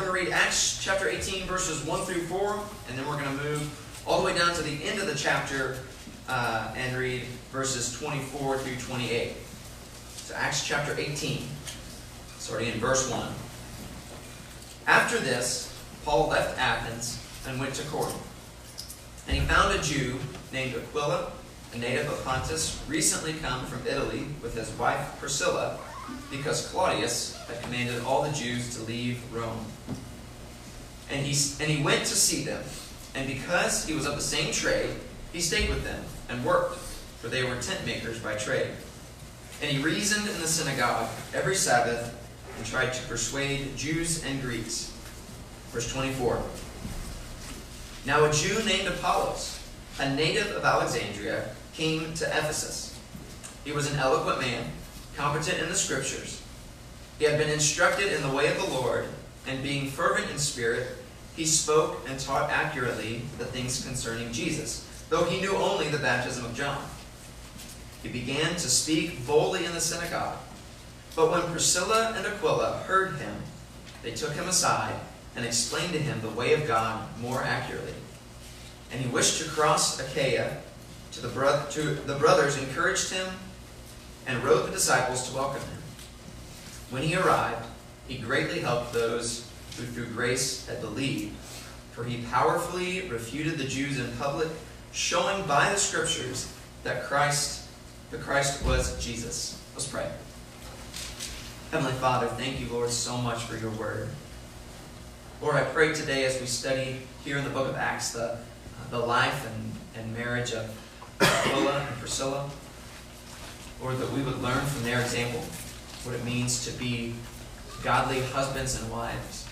going to read Acts chapter 18, verses 1 through 4, and then we're going to move all the way down to the end of the chapter uh, and read verses 24 through 28. So, Acts chapter 18, starting in verse 1. After this, Paul left Athens and went to Corinth. And he found a Jew named Aquila, a native of Pontus, recently come from Italy with his wife Priscilla, because Claudius had commanded all the Jews to leave Rome. And he, and he went to see them, and because he was of the same trade, he stayed with them and worked, for they were tent makers by trade. And he reasoned in the synagogue every Sabbath and tried to persuade Jews and Greeks. Verse 24. Now a Jew named Apollos, a native of Alexandria, came to Ephesus. He was an eloquent man, competent in the scriptures. He had been instructed in the way of the Lord, and being fervent in spirit, he spoke and taught accurately the things concerning Jesus, though he knew only the baptism of John. He began to speak boldly in the synagogue. But when Priscilla and Aquila heard him, they took him aside and explained to him the way of God more accurately. And he wished to cross Achaia. To the, bro- to the brothers encouraged him and wrote the disciples to welcome him. When he arrived, he greatly helped those who through grace had believed, for he powerfully refuted the Jews in public, showing by the scriptures that Christ, the Christ was Jesus. Let's pray. Heavenly Father, thank you, Lord, so much for your word. Lord, I pray today as we study here in the book of Acts the, the life and, and marriage of Aquila and Priscilla. Lord, that we would learn from their example what it means to be godly husbands and wives,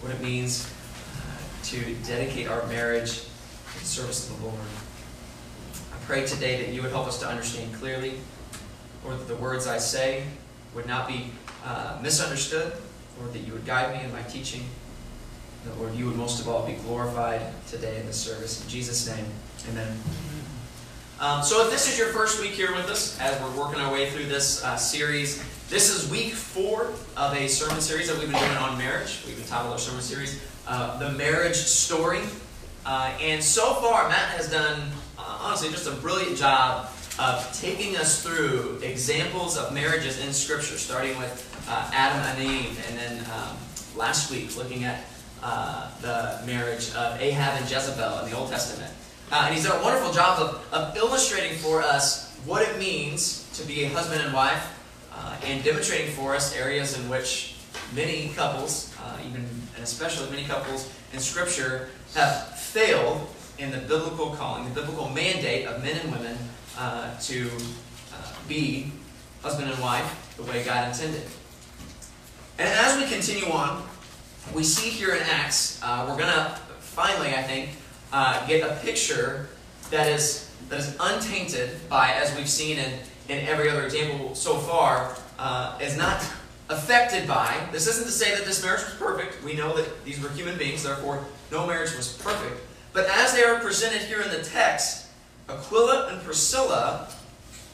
what it means uh, to dedicate our marriage in service of the Lord. I pray today that you would help us to understand clearly, Lord, that the words I say would not be uh, misunderstood, Lord, that you would guide me in my teaching, Lord, you would most of all be glorified today in this service. In Jesus' name, amen. Um, so, if this is your first week here with us, as we're working our way through this uh, series, this is week four of a sermon series that we've been doing on marriage. We've entitled our sermon series uh, "The Marriage Story," uh, and so far, Matt has done uh, honestly just a brilliant job of taking us through examples of marriages in Scripture, starting with uh, Adam and Eve, and then um, last week looking at uh, the marriage of Ahab and Jezebel in the Old Testament. Uh, and he's done a wonderful job of, of illustrating for us what it means to be a husband and wife uh, and demonstrating for us areas in which many couples, uh, even and especially many couples in Scripture, have failed in the biblical calling, the biblical mandate of men and women uh, to uh, be husband and wife the way God intended. And as we continue on, we see here in Acts, uh, we're going to finally, I think, uh, get a picture that is that is untainted by, as we've seen in, in every other example so far, uh, is not affected by. This isn't to say that this marriage was perfect. We know that these were human beings, therefore no marriage was perfect. But as they are presented here in the text, Aquila and Priscilla,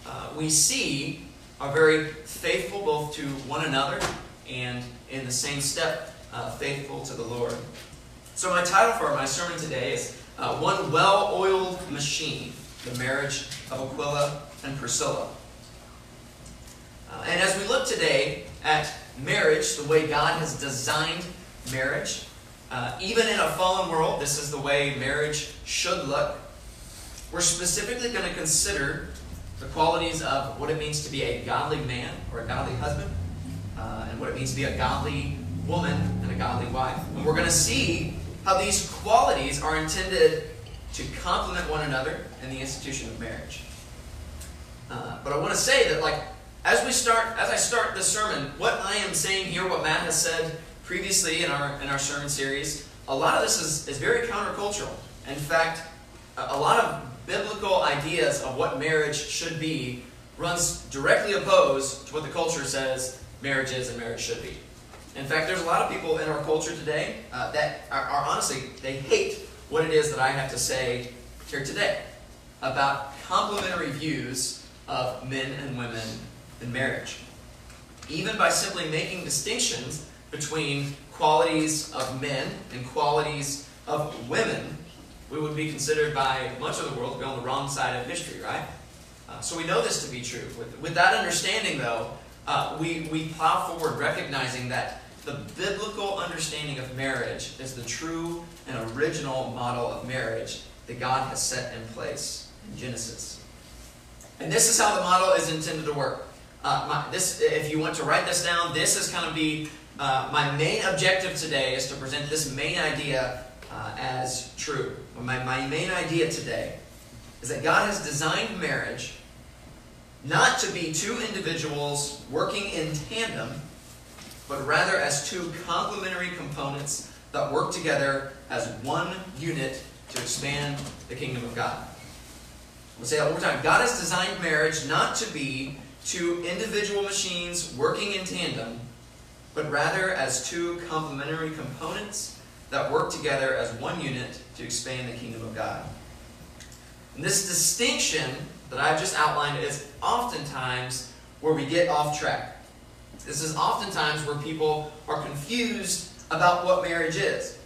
uh, we see are very faithful both to one another and in the same step, uh, faithful to the Lord. So my title for my sermon today is uh, One Well-Oiled Machine, the Marriage of Aquila and Priscilla. Uh, and as we look today at marriage, the way God has designed marriage, uh, even in a fallen world, this is the way marriage should look. We're specifically going to consider the qualities of what it means to be a godly man or a godly husband, uh, and what it means to be a godly woman and a godly wife. And we're going to see how these qualities are intended to complement one another in the institution of marriage. Uh, but I want to say that, like, as we start, as I start this sermon, what I am saying here, what Matt has said previously in our in our sermon series, a lot of this is, is very countercultural. In fact, a, a lot of biblical ideas of what marriage should be runs directly opposed to what the culture says marriage is and marriage should be. In fact, there's a lot of people in our culture today uh, that are, are, honestly, they hate what it is that I have to say here today about complementary views of men and women in marriage. Even by simply making distinctions between qualities of men and qualities of women, we would be considered by much of the world to be on the wrong side of history, right? Uh, so we know this to be true. With, with that understanding, though, uh, we, we plow forward recognizing that the biblical understanding of marriage is the true and original model of marriage that God has set in place in Genesis. And this is how the model is intended to work. Uh, my, this, if you want to write this down, this is going to be uh, my main objective today is to present this main idea uh, as true. My, my main idea today is that God has designed marriage not to be two individuals working in tandem, but rather as two complementary components that work together as one unit to expand the kingdom of God. We'll say that one more time. God has designed marriage not to be two individual machines working in tandem, but rather as two complementary components that work together as one unit to expand the kingdom of God. And this distinction that I've just outlined is oftentimes where we get off track. This is oftentimes where people are confused about what marriage is.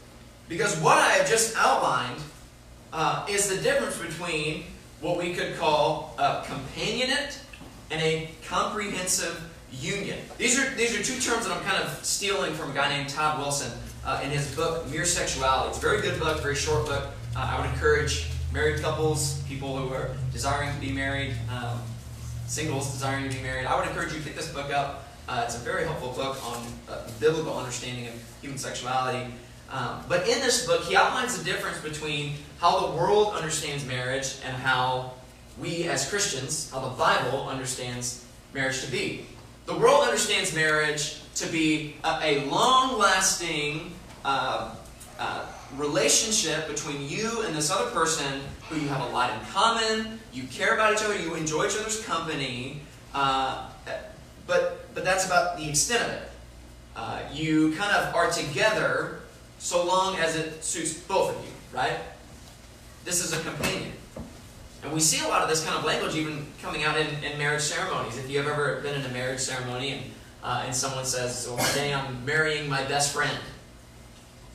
Because what I have just outlined uh, is the difference between what we could call a companionate and a comprehensive union. These are, these are two terms that I'm kind of stealing from a guy named Todd Wilson uh, in his book, Mere Sexuality. It's a very good book, very short book. Uh, I would encourage married couples, people who are desiring to be married, um, singles desiring to be married. I would encourage you to pick this book up. Uh, it's a very helpful book on uh, biblical understanding of human sexuality. Um, but in this book, he outlines the difference between how the world understands marriage and how we as Christians, how the Bible understands marriage to be. The world understands marriage to be a, a long lasting uh, uh, relationship between you and this other person who you have a lot in common, you care about each other, you enjoy each other's company, uh, but, but that's about the extent of it. Uh, you kind of are together so long as it suits both of you, right? This is a companion. And we see a lot of this kind of language even coming out in, in marriage ceremonies. If you've ever been in a marriage ceremony and, uh, and someone says, well, today I'm marrying my best friend.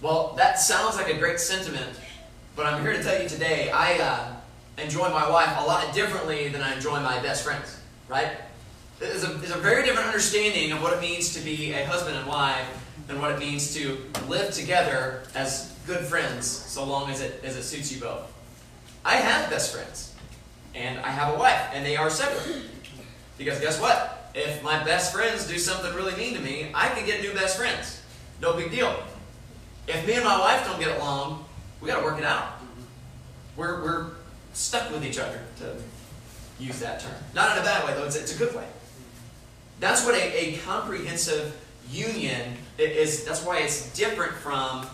Well, that sounds like a great sentiment, but I'm here to tell you today, I uh, enjoy my wife a lot differently than I enjoy my best friends, right? There's a, a very different understanding of what it means to be a husband and wife than what it means to live together as good friends, so long as it, as it suits you both. I have best friends, and I have a wife, and they are separate. Because guess what? If my best friends do something really mean to me, I can get new best friends. No big deal. If me and my wife don't get along, we got to work it out. We're, we're stuck with each other, to use that term. Not in a bad way, though, it's, it's a good way. That's what a, a comprehensive union is. That's why it's different from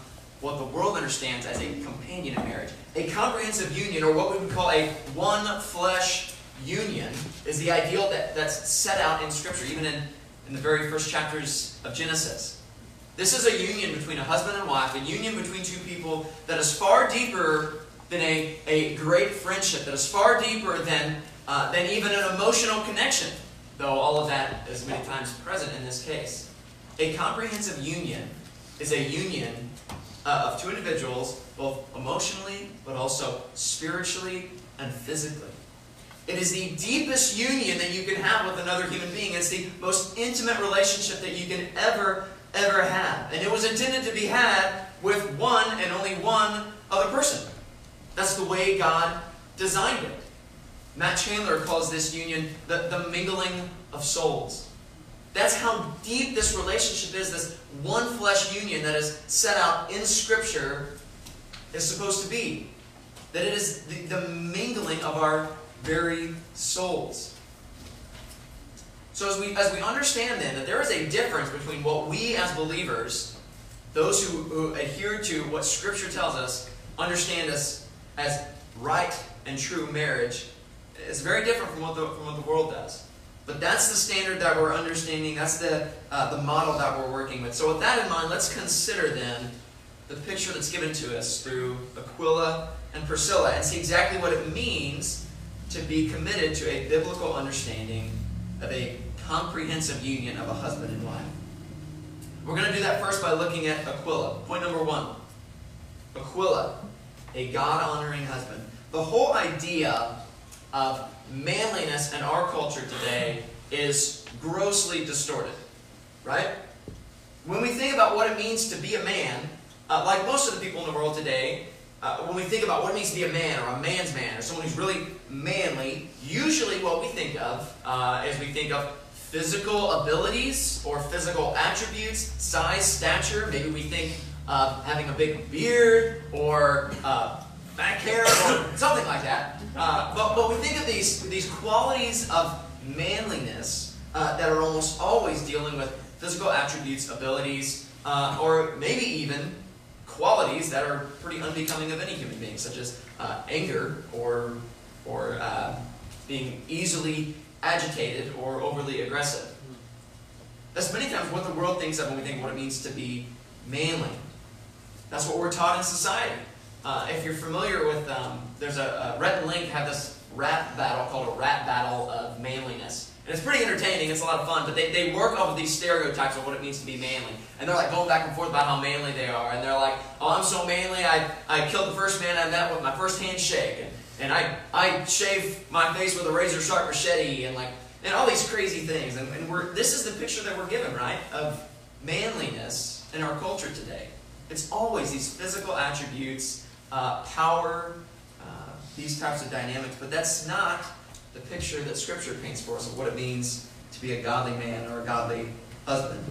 what the world understands as a companion in marriage. A comprehensive union, or what we would call a one flesh union, is the ideal that, that's set out in Scripture, even in, in the very first chapters of Genesis. This is a union between a husband and wife, a union between two people that is far deeper than a, a great friendship, that is far deeper than, uh, than even an emotional connection, though all of that is many times present in this case. A comprehensive union is a union uh, of two individuals, both emotionally, but also spiritually and physically. It is the deepest union that you can have with another human being. It's the most intimate relationship that you can ever ever have. And it was intended to be had with one and only one other person. That's the way God designed it. Matt Chandler calls this union the, the mingling of souls. That's how deep this relationship is, this one flesh union that is set out in Scripture is supposed to be. That it is the, the mingling of our very souls. So as we, as we understand then that there is a difference between what we as believers, those who, who adhere to what Scripture tells us, understand us as right and true marriage, is very different from what the, from what the world does. But that's the standard that we're understanding. That's the, uh, the model that we're working with. So with that in mind, let's consider then the picture that's given to us through Aquila and Priscilla and see exactly what it means to be committed to a biblical understanding of a comprehensive union of a husband and wife. We're going to do that first by looking at Aquila. Point number one Aquila, a God honoring husband. The whole idea of manliness in our culture today is grossly distorted, right? When we think about what it means to be a man, uh, like most of the people in the world today, uh, when we think about what it means to be a man or a man's man or someone who's really manly, usually what we think of uh, is we think of physical abilities or physical attributes, size, stature. Maybe we think of having a big beard or uh, back hair or something like that. Uh, but, but we think of these, these qualities of manliness uh, that are almost always dealing with physical attributes, abilities, uh, or maybe even qualities that are pretty unbecoming of any human being, such as uh, anger or, or uh, being easily agitated or overly aggressive. That's many times what the world thinks of when we think what it means to be manly. That's what we're taught in society. Uh, if you're familiar with, um, there's a, a Rhett and Link have this rap battle called a rap battle of manliness. And it's pretty entertaining, it's a lot of fun, but they, they work off of these stereotypes of what it means to be manly. And they're like going back and forth about how manly they are. And they're like, oh, I'm so manly, I, I killed the first man I met with my first handshake. And, and I, I shaved my face with a razor sharp machete. And like, and all these crazy things. And, and we're, this is the picture that we're given, right, of manliness in our culture today. It's always these physical attributes, uh, power, uh, these types of dynamics. But that's not the picture that Scripture paints for us of what it means to be a godly man or a godly husband.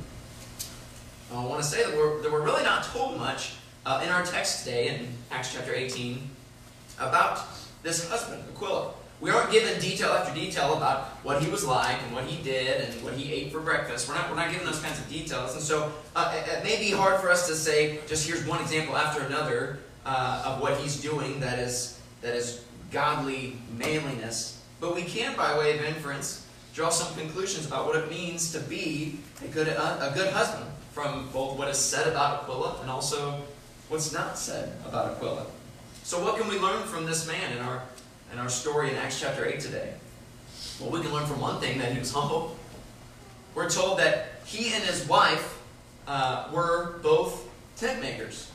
I want to say that we're, that we're really not told much uh, in our text today in Acts chapter 18 about this husband, Aquila. We aren't given detail after detail about what he was like and what he did and what he ate for breakfast. We're not, we're not given those kinds of details. And so uh, it, it, may be hard for us to say, just here's one example after another uh, of what he's doing that is, that is godly manliness. But we can, by way of inference, draw some conclusions about what it means to be a good, a good husband from both what is said about Aquila and also what's not said about Aquila. So what can we learn from this man in our, in our story in Acts chapter 8 today? Well, we can learn from one thing, that he was humble. We're told that he and his wife uh, were both tent makers.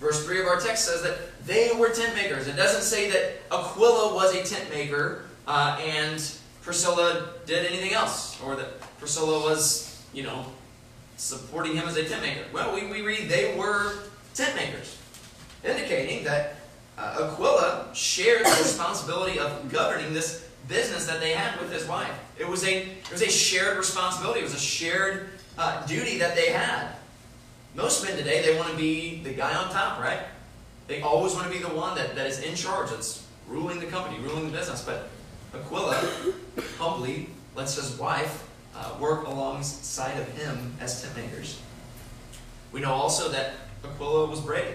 Verse 3 of our text says that they were tent makers. It doesn't say that Aquila was a tent maker uh, and Priscilla did anything else, or that Priscilla was, you know, supporting him as a tent maker. Well, we, we read they were tent makers, indicating that uh, Aquila shared the responsibility of governing this business that they had with his wife. It was a, it was a shared responsibility. It was a shared uh, duty that they had. Most men today, they want to be the guy on top, right? They always want to be the one that, that is in charge, that's ruling the company, ruling the business. But Aquila humbly lets his wife uh, work alongside of him as tent makers. We know also that Aquila was brave.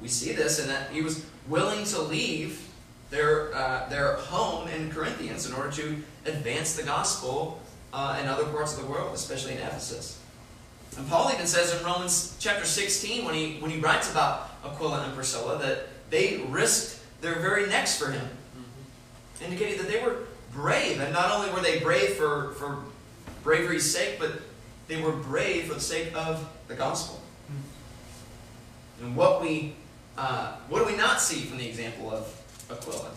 We see this in that he was willing to leave their, uh, their home in Corinthians in order to advance the gospel uh, in other parts of the world, especially in Ephesus. And Paul even says in Romans chapter 16, when he, when he writes about Aquila and Priscilla, that they risked their very necks for him indicating that they were brave. And not only were they brave for, for bravery's sake, but they were brave for the sake of the gospel. And what we uh, what do we not see from the example of Aquila?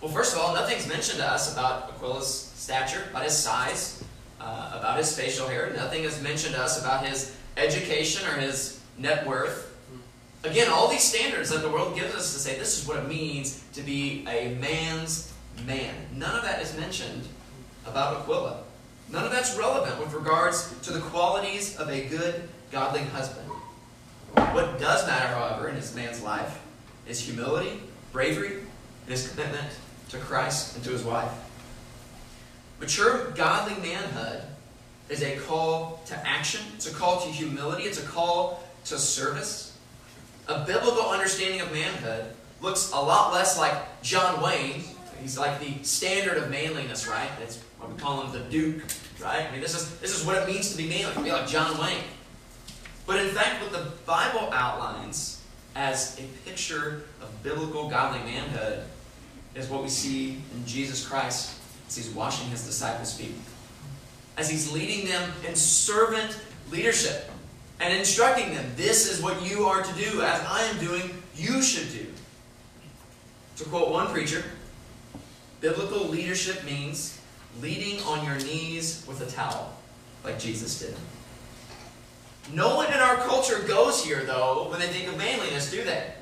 Well, first of all, nothing's mentioned to us about Aquila's stature, about his size, uh, about his facial hair. Nothing is mentioned to us about his education or his net worth. Again, all these standards that the world gives us to say this is what it means to be a man's man. None of that is mentioned about Aquila. None of that's relevant with regards to the qualities of a good, godly husband. What does matter, however, in his man's life is humility, bravery, and his commitment to Christ and to his wife. Mature, godly manhood is a call to action, it's a call to humility, it's a call to service. A biblical understanding of manhood looks a lot less like John Wayne He's like the standard of manliness, right? That's why we call him the Duke, right? I mean, this is, this is what it means to be manly, to be like John Wayne. But in fact, what the Bible outlines as a picture of biblical godly manhood is what we see in Jesus Christ as he's washing his disciples' feet. As he's leading them in servant leadership and instructing them. This is what you are to do. As I am doing, you should do. To quote one preacher, biblical leadership means leading on your knees with a towel, like Jesus did. No one in our culture goes here, though, when they think of manliness, do they?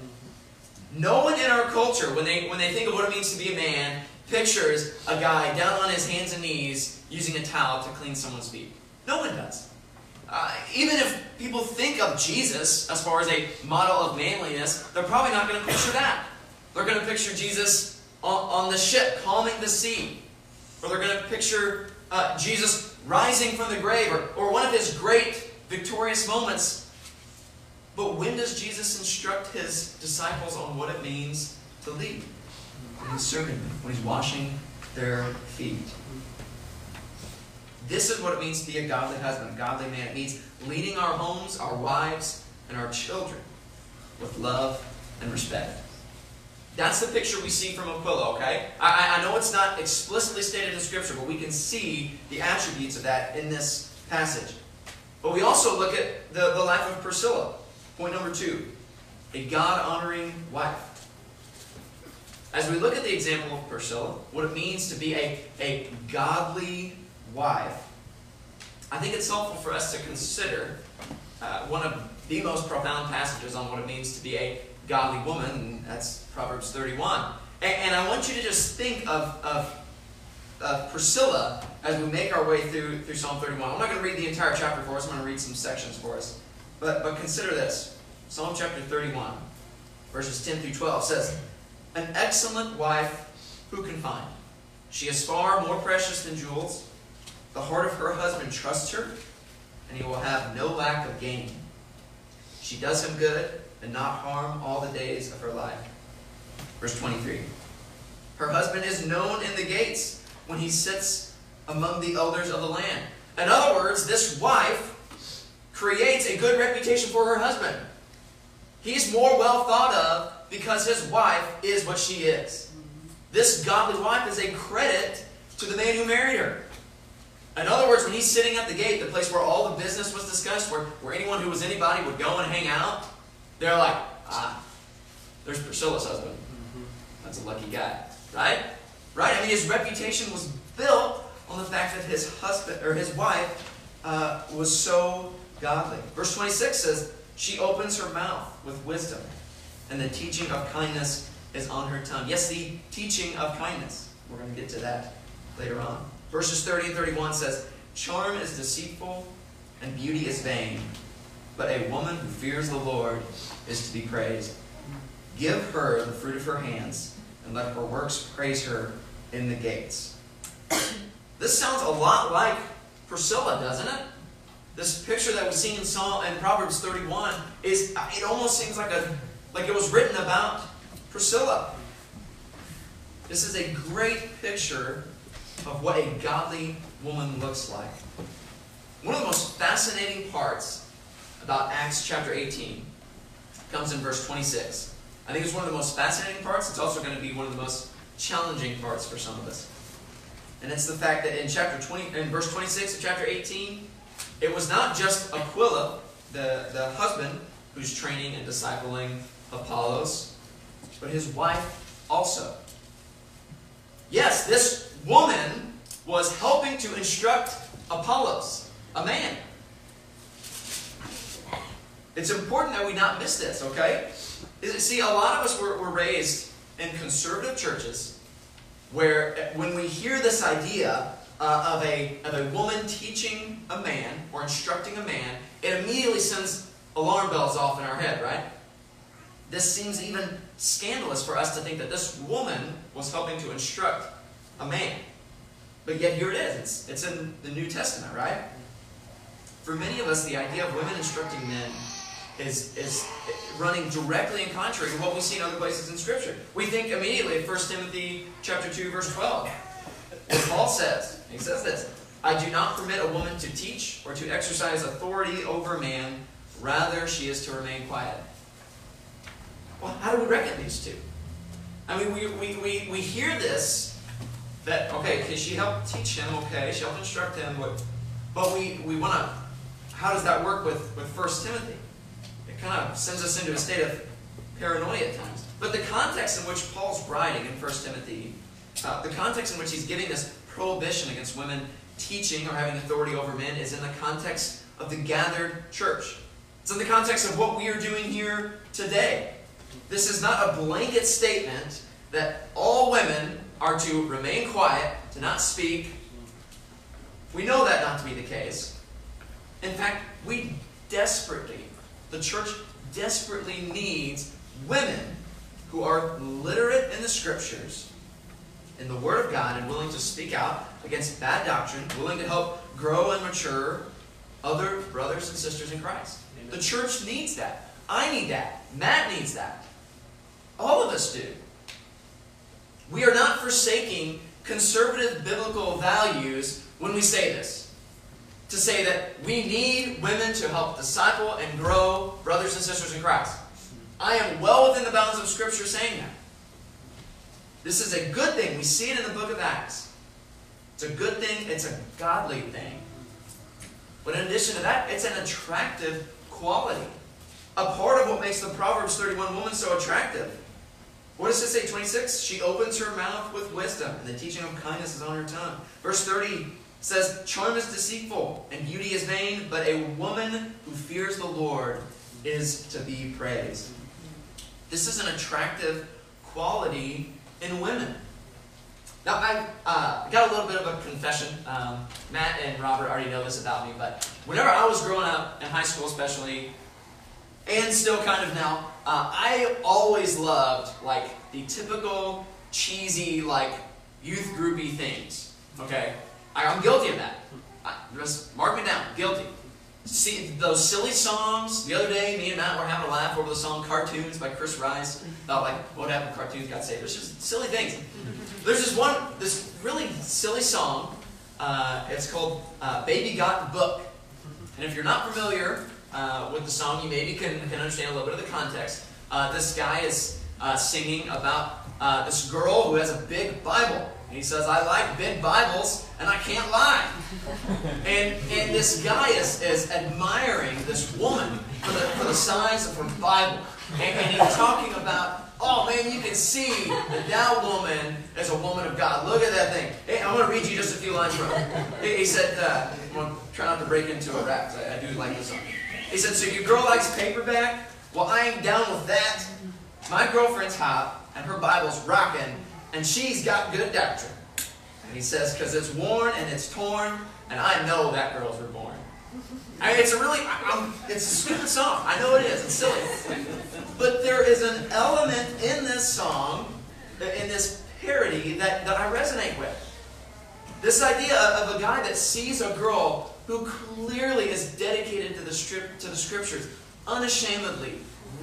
No one in our culture, when they, when they think of what it means to be a man, pictures a guy down on his hands and knees using a towel to clean someone's feet. No one does. Uh, even if people think of Jesus as far as a model of manliness, they're probably not going to picture that. They're going to picture Jesus on, on, the ship, calming the sea. Or they're going to picture uh, Jesus rising from the grave, or, or one of his great victorious moments. But when does Jesus instruct his disciples on what it means to lead? When he's serving them, when he's washing their feet. This is what it means to be a godly husband, a godly man. It means leading our homes, our wives, and our children with love and respect. That's the picture we see from Aquila, okay? I, I know it's not explicitly stated in Scripture, but we can see the attributes of that in this passage. But we also look at the, the life of Priscilla. Point number two a God honoring wife. As we look at the example of Priscilla, what it means to be a, a godly wife, I think it's helpful for us to consider uh, one of the most profound passages on what it means to be a godly woman, and that's Proverbs 31. And, and I want you to just think of, of uh, Priscilla as we make our way through, through Psalm 31. I'm not going to read the entire chapter for us, I'm going to read some sections for us. But, but consider this Psalm chapter 31, verses 10 through 12 says, An excellent wife who can find? She is far more precious than jewels. The heart of her husband trusts her, and he will have no lack of gain. She does him good and not harm all the days of her life. Verse 23. Her husband is known in the gates when he sits among the elders of the land. In other words, this wife creates a good reputation for her husband. He's more well thought of because his wife is what she is. This godly wife is a credit to the man who married her. In other words, when he's sitting at the gate, the place where all the business was discussed, where, where anyone who was anybody would go and hang out, they're like, ah, there's Priscilla's husband. That's a lucky guy, right? Right? I mean, his reputation was built on the fact that his husband or his wife uh, was so godly. Verse 26 says, She opens her mouth with wisdom, and the teaching of kindness is on her tongue. Yes, the teaching of kindness. We're going to get to that later on. Verses 30 and 31 says, Charm is deceitful and beauty is vain, but a woman who fears the Lord is to be praised. Give her the fruit of her hands and let her works praise her in the gates. This sounds a lot like Priscilla, doesn't it? This picture that we see in Psalm and Proverbs 31 is it almost seems like a like it was written about Priscilla. This is a great picture of what a godly woman looks like. One of the most fascinating parts about Acts chapter 18 comes in verse 26. I think it's one of the most fascinating parts. It's also going to be one of the most challenging parts for some of us. And it's the fact that in chapter 20, in verse 26 of chapter 18, it was not just Aquila, the, the husband, who's training and discipling Apollos, but his wife also. Yes, this woman was helping to instruct Apollos, a man. It's important that we not miss this, okay? See, a lot of us were, were raised in conservative churches where eh, when we hear this idea uh, of, a, of a woman teaching a man or instructing a man, it immediately sends alarm bells off in our head, right? This seems even scandalous for us to think that this woman was helping to instruct a man. But yet here it is. It's, it's in the New Testament, right? For many of us, the idea of women instructing men is, is running directly in contrary to what we see in other places in Scripture. We think immediately of 1 Timothy chapter 2, verse 12. What Paul says, he says this, I do not permit a woman to teach or to exercise authority over man, rather she is to remain quiet. Well, how do we reckon these two? I mean, we, we, we, we hear this, that, okay, can she help teach him? Okay, she help instruct him, but, but we, we want to how does that work with, with 1 Timothy? It kind of sends us into a state of paranoia at times. But the context in which Paul's writing in 1 Timothy, uh, the context in which he's giving this prohibition against women teaching or having authority over men is in the context of the gathered church. It's in the context of what we are doing here today. This is not a blanket statement that all women are to remain quiet, to not speak. We know that not to be the case. In fact, we desperately, the church desperately needs women who are literate in the scriptures, in the Word of God, and willing to speak out against bad doctrine, willing to help grow and mature other brothers and sisters in Christ. Amen. The church needs that. I need that. Matt needs that. All of us do. We are not forsaking conservative biblical values when we say this. To say that we need women to help disciple and grow brothers and sisters in Christ. I am well within the bounds of Scripture saying that. This is a good thing. We see it in the book of Acts. It's a good thing, it's a godly thing. But in addition to that, it's an attractive quality. A part of what makes the Proverbs 31 woman so attractive. What does it say, 26? She opens her mouth with wisdom, and the teaching of kindness is on her tongue. Verse 30 says, Charm is deceitful, and beauty is vain, but a woman who fears the Lord is to be praised. This is an attractive quality in women. Now, I've uh, got a little bit of a confession. Um, Matt and Robert already know this about me, but whenever I was growing up, in high school especially, and still kind of now, uh, I always loved, like, the typical cheesy, like, youth groupie things. Okay? I, am guilty of that. I, just mark me down. Guilty. See those silly songs. The other day, me and Matt were having a laugh over the song "Cartoons" by Chris Rice. About like what happened, cartoons got saved. It's just silly things. There's this one, this really silly song. Uh, it's called uh, "Baby Got Book," and if you're not familiar uh, with the song, you maybe can, can understand a little bit of the context. Uh, this guy is uh, singing about uh, this girl who has a big Bible. And he says, I like big Bibles, and I can't lie. and, and this guy is, is admiring this woman for the, for the size of her Bible. And, and he's talking about, oh man, you can see that that woman is a woman of God. Look at that thing. Hey, I want to read you just a few lines from it. He, he said, uh, I'm going to try not to break into a rap, I, I do like this song. He said, so your girl likes paperback? Well, I ain't down with that. My girlfriend's hot, and her Bible's rocking, and she's got good doctrine. And he says, because it's worn and it's torn, and I know that girl's reborn. I mean, it's a really, I'm, it's a stupid song. I know it is. It's silly. But there is an element in this song, in this parody, that, that I resonate with. This idea of a guy that sees a girl who clearly is dedicated to the, strip, to the scriptures, unashamedly,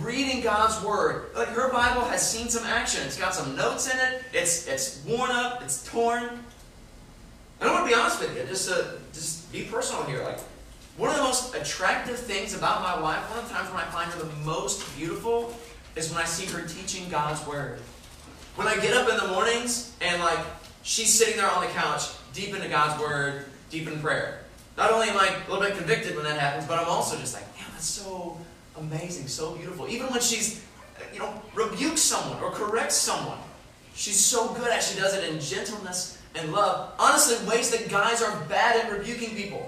reading God's Word. Like her Bible has seen some action. It's got some notes in it. It's, it's worn up. It's torn. And I want to be honest with you. Just, just be personal here. Like, one of the most attractive things about my wife, one of the times when I find her the most beautiful, is when I see her teaching God's Word. When I get up in the mornings and, like, she's sitting there on the couch, deep into God's Word, deep in prayer. Not only am I a little bit convicted when that happens, but I'm also just like, man, that's so amazing, so beautiful. Even when she's, you know, rebukes someone or corrects someone, she's so good at she does it in gentleness and love. Honestly, ways that guys are bad at rebuking people.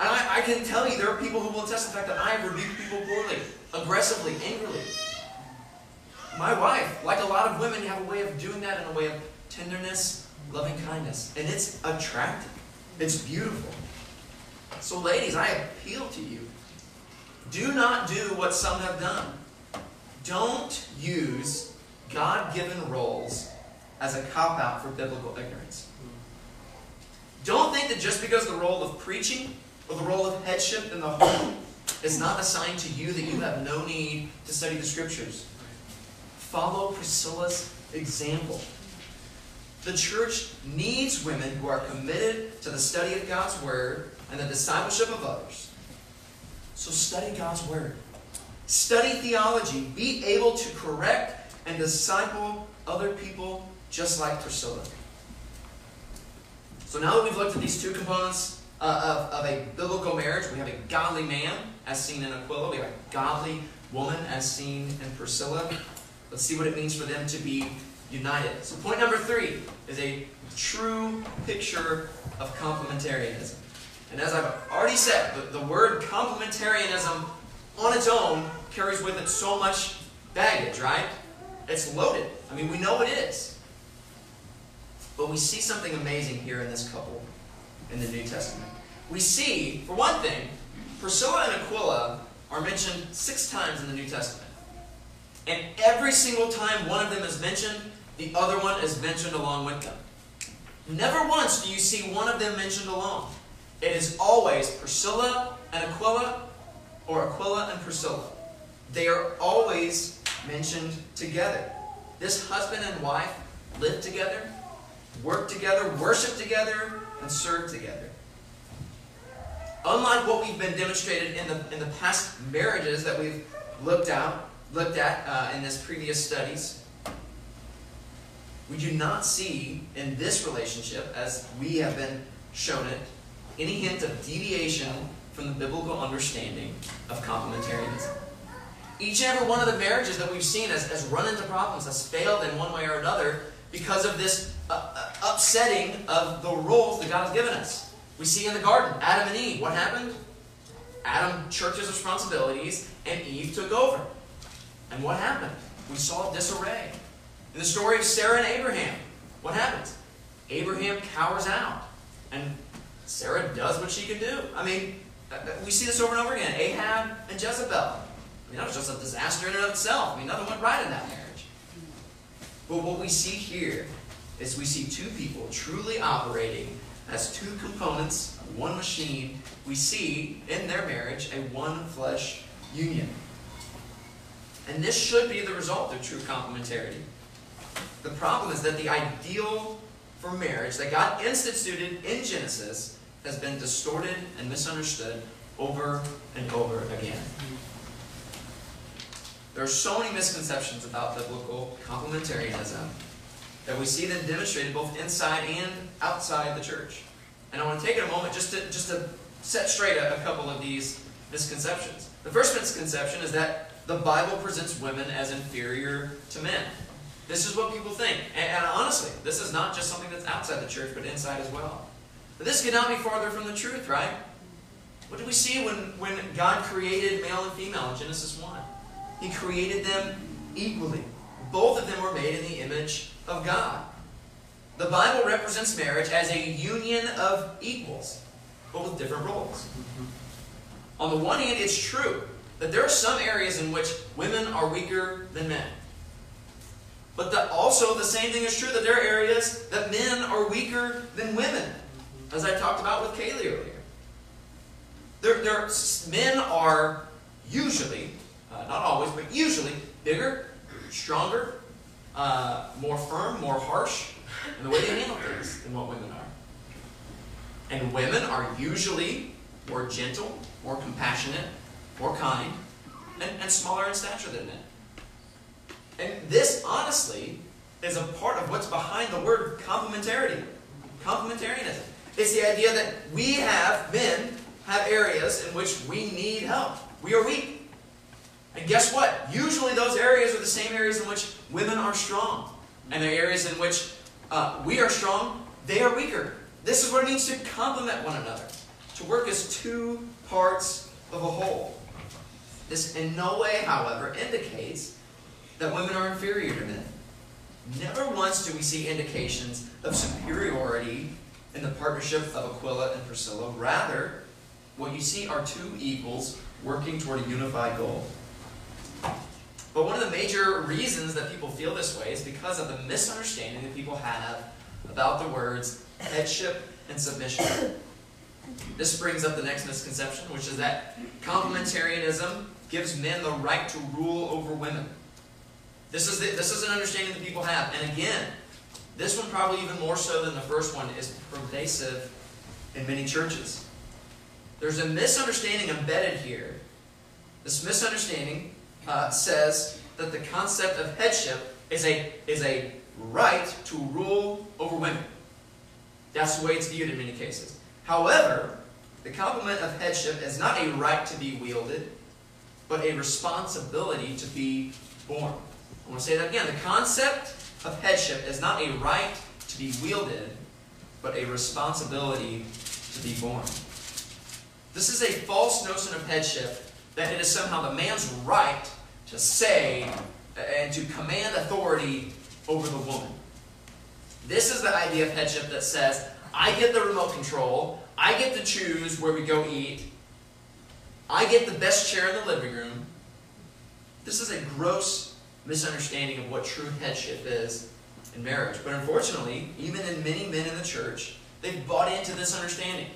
And I, I can tell you, there are people who will attest the fact that I have rebuked people poorly, aggressively, angrily. My wife, like a lot of women, have a way of doing that in a way of tenderness, loving kindness. And it's attractive. It's beautiful. So, ladies, I appeal to you do not do what some have done. Don't use God given roles as a cop out for biblical ignorance. Don't think that just because the role of preaching or the role of headship in the home is not assigned to you that you have no need to study the scriptures. Follow Priscilla's example. The church needs women who are committed to the study of God's Word and the discipleship of others. So study God's Word. Study theology. Be able to correct and disciple other people just like Priscilla. So now that we've looked at these two components uh, of, of a biblical marriage. We have a godly man, as seen in Aquila. We have a godly woman, as seen in Priscilla. Let's see what it means for them to be united. So, point number three is a true picture of complementarianism. And as I've already said, the, the word complementarianism on its own carries with it so much baggage, right? It's loaded. I mean, we know it is. But we see something amazing here in this couple in the New Testament. We see, for one thing, Priscilla and Aquila are mentioned six times in the New Testament. And every single time one of them is mentioned, the other one is mentioned along with them. Never once do you see one of them mentioned alone. It is always Priscilla and Aquila, or Aquila and Priscilla. They are always mentioned together. This husband and wife live together, work together, worship together, and serve together. Unlike what we've been demonstrated in the, in the past marriages that we've looked out, looked at uh, in this previous studies, we do not see in this relationship, as we have been shown it, any hint of deviation from the biblical understanding of complementarianism. Each and every one of the marriages that we've seen has, has run into problems, has failed in one way or another because of this uh, uh, upsetting of the roles that God has given us. We see in the garden, Adam and Eve, what happened? Adam shirked his responsibilities and Eve took over. And what happened? We saw disarray. In the story of Sarah and Abraham, what happens? Abraham cowers out, and Sarah does what she can do. I mean, uh, uh, we see this over and over again. Ahab and Jezebel. I mean, that was just a disaster in and of itself. I mean, nothing went right in that marriage. But what we see here is we see two people truly operating as two components, of one machine. We see in their marriage a one flesh union. And this should be the result of true complementarity. The problem is that the ideal for marriage that God instituted in Genesis has been distorted and misunderstood over and over again. There are so many misconceptions about biblical complementarianism that we see them demonstrated both inside and outside the church. And I want to take a moment just to, just to set straight a, a couple of these misconceptions. The first misconception is that the Bible presents women as inferior to men. This is what people think. And, and, honestly, this is not just something that's outside the church, but inside as well. But this could not be farther from the truth, right? What did we see when, when God created male and female in Genesis 1? He created them equally. Both of them were made in the image of God. The Bible represents marriage as a union of equals, but with different roles. On the one hand, it's true that there are some areas in which women are weaker than men. But that also the same thing is true that there are areas that men are weaker than women, as I talked about with Kaylee earlier. There, there, men are usually, uh, not always, but usually bigger, stronger, uh, more firm, more harsh in the way they handle things than what women are. And women are usually more gentle, more compassionate, more kind, and, and smaller in stature than men. And this, honestly, is a part of what's behind the word complementarity. Complementarianism. It's the idea that we have, men, have areas in which we need help. We are weak. And guess what? Usually those areas are the same areas in which women are strong. And the areas in which uh, we are strong, they are weaker. This is what it means to complement one another. To work as two parts of a whole. This in no way, however, indicates that women are inferior to men. Never once do we see indications of superiority in the partnership of Aquila and Priscilla. Rather, what you see are two equals working toward a unified goal. But one of the major reasons that people feel this way is because of the misunderstanding that people have about the words headship and submission. This brings up the next misconception, which is that complementarianism gives men the right to rule over women. This is, the, this is an understanding that people have. And again, this one probably even more so than the first one is pervasive in many churches. There's a misunderstanding embedded here. This misunderstanding uh, says that the concept of headship is a, is a right to rule over women. That's the way it's viewed in many cases. However, the complement of headship is not a right to be wielded, but a responsibility to be borne. I want to say that again. The concept of headship is not a right to be wielded, but a responsibility to be borne. This is a false notion of headship that it is somehow the man's right to say and to command authority over the woman. This is the idea of headship that says, I get the remote control, I get to choose where we go eat, I get the best chair in the living room. This is a gross misunderstanding of what true headship is in marriage. But unfortunately, even in many men in the church, they've bought into this understanding.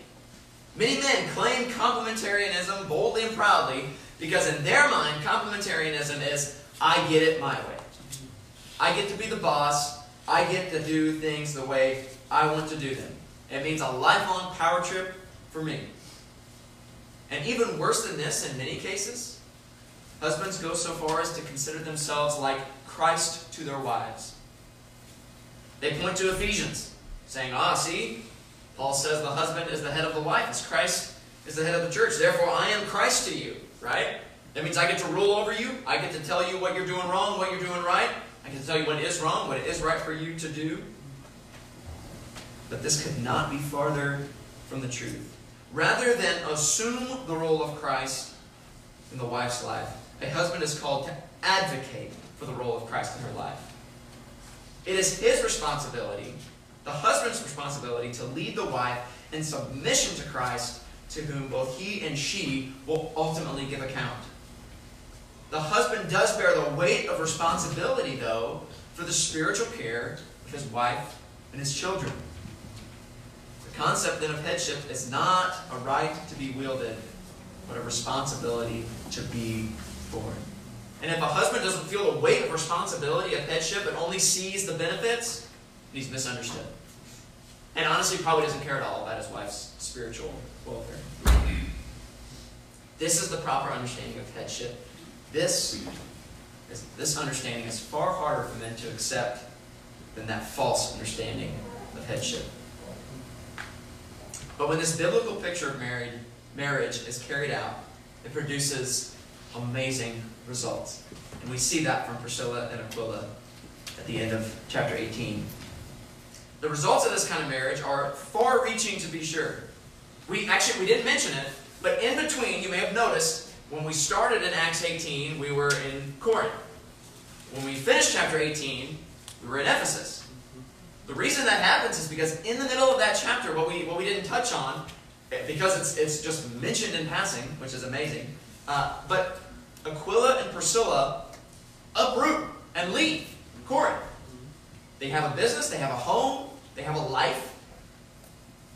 Many men claim complementarianism boldly and proudly because in their mind, complementarianism is I get it my way. I get to be the boss. I get to do things the way I want to do them. It means a lifelong power trip for me. And even worse than this, in many cases, husbands go so far as to consider themselves like Christ to their wives. They point to Ephesians, saying, Ah, see, Paul says the husband is the head of the wife, as Christ is the head of the church. Therefore, I am Christ to you, right? That means I get to rule over you. I get to tell you what you're doing wrong, what you're doing right. I get to tell you what is wrong, what is right for you to do. But this could not be farther from the truth. Rather than assume the role of Christ in the wife's life, a husband is called to advocate for the role of Christ in her life. It is his responsibility the husband's responsibility to lead the wife in submission to Christ, to whom both he and she will ultimately give account. The husband does bear the weight of responsibility, though, for the spiritual care of his wife and his children. The concept then of headship is not a right to be wielded, but a responsibility to be And if a husband doesn't feel the weight of responsibility of headship and only sees the benefits, he's misunderstood. And honestly, probably doesn't care at all about his wife's spiritual welfare. This is the proper understanding of headship. This, is, this understanding is far harder for men to accept than that false understanding of headship. But when this biblical picture of married, marriage is carried out, it produces amazing results. And we see that from Priscilla and Aquila at the end of chapter 18. The results of this kind of marriage are far-reaching to be sure. We actually we didn't mention it, but in between, you may have noticed when we started in Acts 18, we were in Corinth. When we finished chapter 18, we were in Ephesus. The reason that happens is because in the middle of that chapter, what we what we didn't touch on, because it's it's just mentioned in passing, which is amazing. Uh, but Aquila and Priscilla uproot and leave Corinth. They have a business, they have a home, they have a life.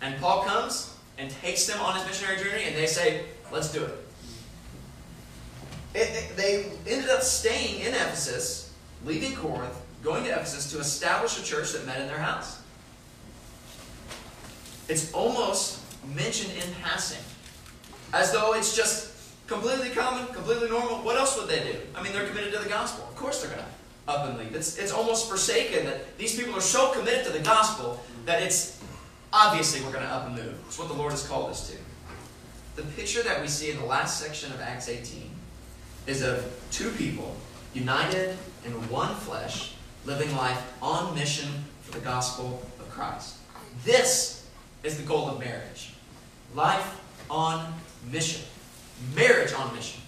And Paul comes and takes them on his missionary journey, and they say, let's do it. it, they ended up staying in Ephesus, leaving Corinth, going to Ephesus to establish a church that met in their house. It's almost mentioned in passing, as though it's just completely common, completely normal. What else would they do? I mean, they're committed to the gospel. Of course they're going to up and leave. It's, it's almost forsaken that these people are so committed to the gospel that it's obviously we're going to up and move. It's what the Lord has called us to. The picture that we see in the last section of Acts 18 is of two people united in one flesh, living life on mission for the gospel of Christ. This is the goal of marriage. Life on mission. Marriage on mission.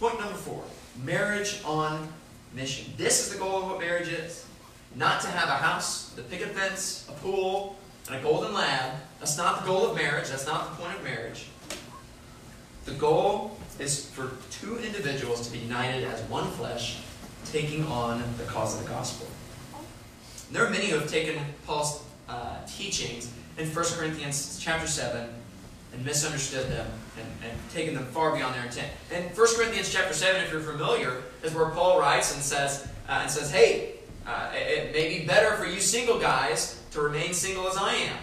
Point number four. Marriage on mission. This is the goal of what marriage is. Not to have a house, the picket fence, a pool, and a golden lab. That's not the goal of marriage. That's not the point of marriage. The goal is for two individuals to be united as one flesh, taking on the cause of the gospel. There are many who have taken Paul's uh, teachings in 1 Corinthians chapter 7 and misunderstood them and, and them far beyond their intent. And 1 Corinthians chapter 7, if you're familiar, is where Paul writes and says, uh, and says, hey, uh, it, it may be better for you single guys to remain single as I am.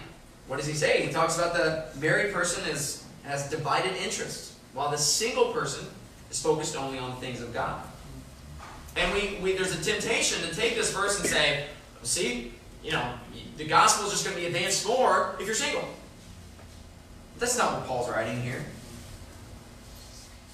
What does he say? He talks about the married person is, has divided interests, while the single person is focused only on things of God. And we, we there's a temptation to take this verse and say, see, you know, the gospel is just going to be advanced more if you're single. That's not what Paul's writing here.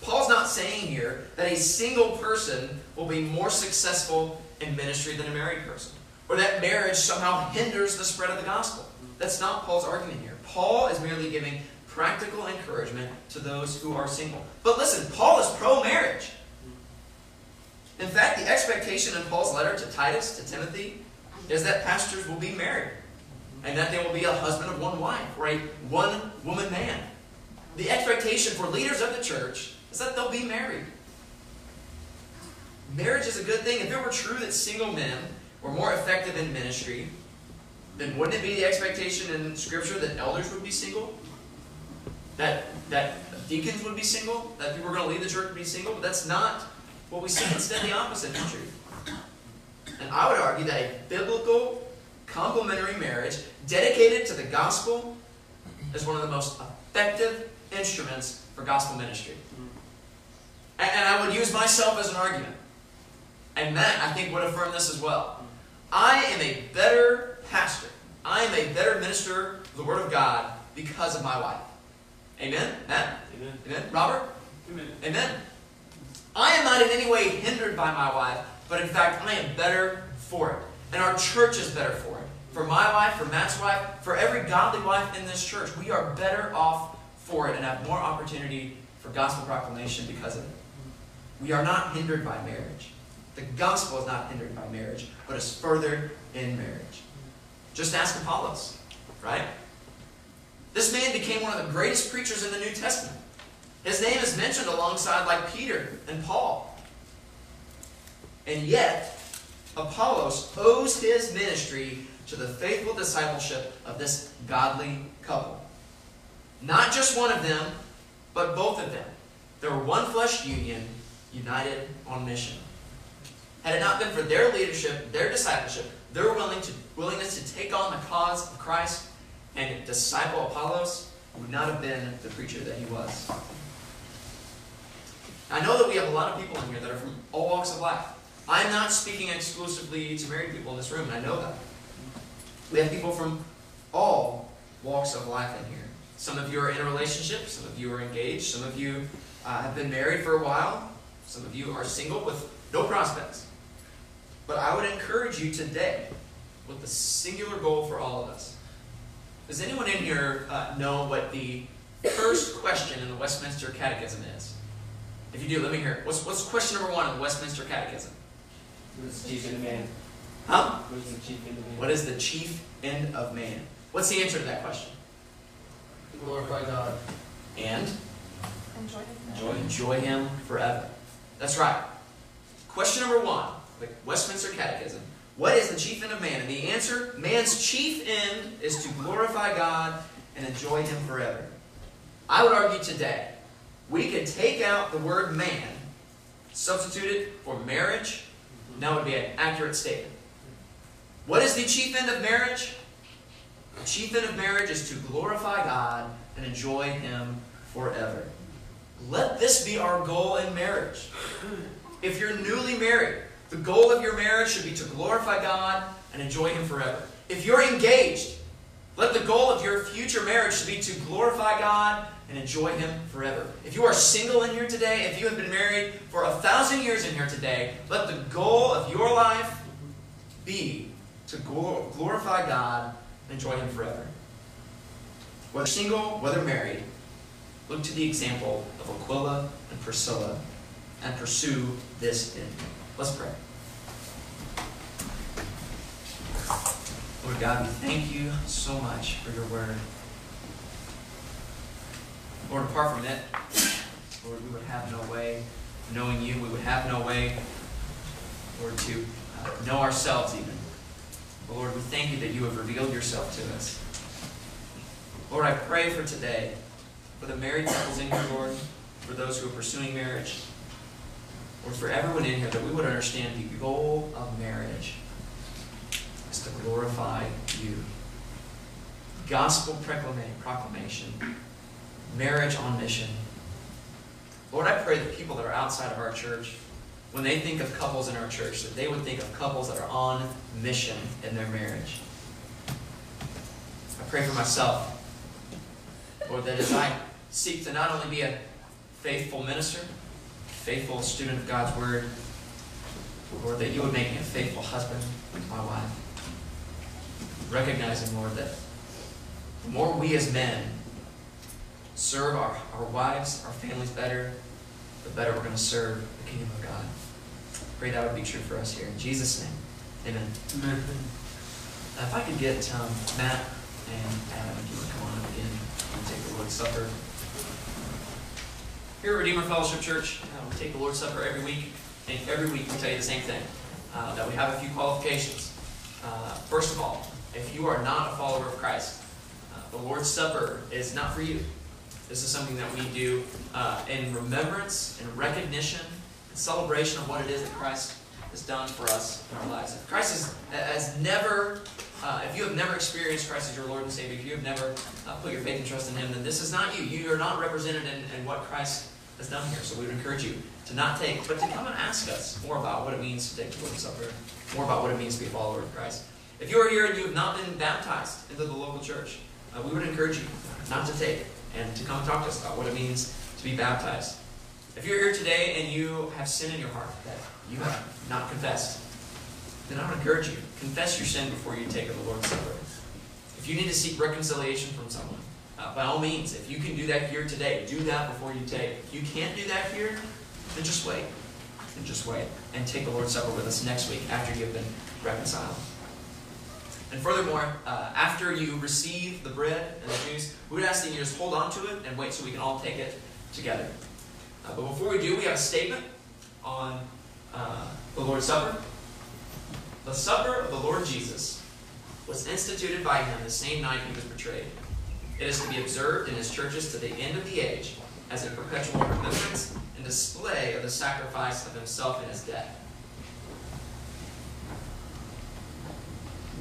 Paul's not saying here that a single person will be more successful in ministry than a married person, or that marriage somehow hinders the spread of the gospel. That's not Paul's argument here. Paul is merely giving practical encouragement to those who are single. But listen, Paul is pro marriage. In fact, the expectation in Paul's letter to Titus, to Timothy, is that pastors will be married and that they will be a husband of one wife or a one woman man. The expectation for leaders of the church is that they'll be married. Marriage is a good thing. If it were true that single men were more effective in ministry, then wouldn't it be the expectation in Scripture that elders would be single? That that deacons would be single? That people were going to leave the church would be single? But that's not what we see. Instead, the opposite is true. And I would argue that a biblical complementary marriage dedicated to the gospel is one of the most effective instruments for gospel ministry. And, and I would use myself as an argument. And Matt, I think, would affirm this as well. I am a better pastor. I am a better minister of the Word of God because of my wife. Amen? Matt? Amen. Amen? Robert? Amen. Amen. I am not in any way hindered by my wife, but in fact, I am better for it. And our church is better for it. For my wife, for Matt's wife, for every godly wife in this church, we are better off for it and have more opportunity for gospel proclamation because of it. We are not hindered by marriage. The gospel is not hindered by marriage, but is furthered in marriage. Just ask Apollos, right? This man became one of the greatest preachers in the New Testament. His name is mentioned alongside like Peter and Paul. And yet, Apollos owes his ministry to the faithful discipleship of this godly couple. Not just one of them, but both of them. They were one flesh union, united on mission. Had it not been for their leadership, their discipleship, their willing to, willingness to take on the cause of Christ and disciple Apollos, would not have been the preacher that he was. I know that we have a lot of people in here that are from all walks of life. I'm not speaking exclusively to married people in this room, and I know that. We have people from all walks of life in here. Some of you are in a relationship, some of you are engaged, some of you uh, have been married for a while, some of you are single with no prospects. But I would encourage you today with the singular goal for all of us. Does anyone in here uh, know what the first question in the Westminster Catechism is? If you do, let me hear it. What's, what's question number one in the Westminster Catechism? What's the chief end of man? Huh? What's the chief end of man? What is the chief end of man? What's the answer to that question? To glorify God. And Enjoy it. Enjoy. enjoy him forever. That's right. Question number one, the Westminster Catechism. What is the chief end of man? And the answer, man's chief end is to glorify God and enjoy him forever. I would argue today, we could take out the word man, substitute it for marriage, and that would be an accurate statement. What is the chief end of marriage? The chief end of marriage is to glorify God and enjoy him forever. Let this be our goal in marriage. If you're newly married, the goal of your marriage should be to glorify God and enjoy Him forever. If you're engaged, let the goal of your future marriage should be to glorify God and enjoy Him forever. If you are single in here today, if you have been married for a thousand years in here today, let the goal of your life be to glorify God and enjoy Him forever. Whether single, whether married, look to the example of Aquila and Priscilla and pursue this end. Let's pray. Lord God, we thank you so much for your word. Lord, apart from it, Lord, we would have no way knowing you. We would have no way, Lord, to uh, know ourselves even. But Lord, we thank you that you have revealed yourself to us. Lord, I pray for today, for the married couples in here, Lord, for those who are pursuing marriage, or for everyone in here, that we would understand the goal of marriage is to glorify you. Gospel proclamation, marriage on mission. Lord, I pray that people that are outside of our church, when they think of couples in our church, that they would think of couples that are on mission in their marriage. I pray for myself. Lord, that as I seek to not only be a faithful minister, faithful student of God's Word, Lord, that you would make me a faithful husband to my wife. Recognizing, Lord, that the more we as men serve our, our wives, our families better, the better we're going to serve the kingdom of God. Pray that would be true for us here. In Jesus' name, amen. Amen. If I could get um, Matt and Adam, if you would come on up again and take the Lord's Supper. Here at Redeemer Fellowship Church, uh, we take the Lord's Supper every week, and every week we tell you the same thing, uh, that we have a few qualifications. Uh, first of all, if you are not a follower of Christ, uh, the Lord's Supper is not for you. This is something that we do uh, in remembrance and recognition and celebration of what it is that Christ has done for us in our lives. Christ is, has never, uh, if you have never experienced Christ as your Lord and Savior, if you have never uh, put your faith and trust in Him, then this is not you. You are not represented in, in what Christ has done here. So we would encourage you to not take, but to come and ask us more about what it means to take the Lord's Supper, more about what it means to be a follower of Christ. If you are here and you have not been baptized into the local church, uh, we would encourage you not to take and to come talk to us about what it means to be baptized. If you're here today and you have sin in your heart that you have not confessed, then I would encourage you, confess your sin before you take the Lord's Supper. If you need to seek reconciliation from someone, uh, by all means, if you can do that here today, do that before you take. If you can't do that here, then just wait. Then just wait. And take the Lord's Supper with us next week after you've been reconciled. And furthermore, uh, after you receive the bread and the juice, we would ask that you just hold on to it and wait so we can all take it together. Uh, but before we do, we have a statement on uh, the Lord's Supper. The supper of the Lord Jesus was instituted by him the same night he was betrayed. It is to be observed in his churches to the end of the age as a perpetual remembrance and display of the sacrifice of himself in his death.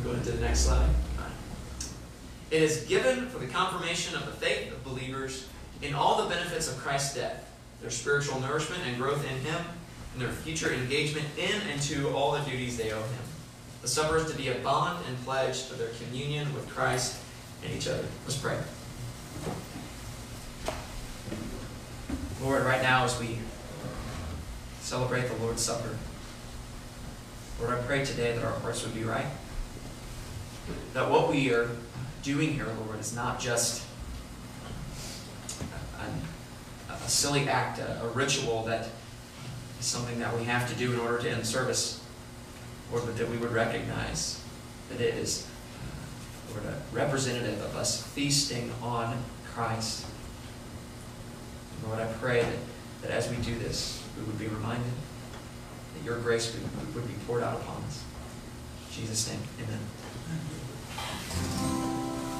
Go into the next slide. It is given for the confirmation of the faith of believers in all the benefits of Christ's death, their spiritual nourishment and growth in Him, and their future engagement in and to all the duties they owe Him. The supper is to be a bond and pledge of their communion with Christ and each other. Let's pray. Lord, right now as we celebrate the Lord's Supper, Lord, I pray today that our hearts would be right. That what we are doing here, Lord, is not just a, a silly act, a, a ritual that is something that we have to do in order to end service, Lord, but that we would recognize that it is, uh, Lord, a representative of us feasting on Christ. Lord, I pray that, that as we do this, we would be reminded that your grace would, would be poured out upon us. In Jesus' name, amen.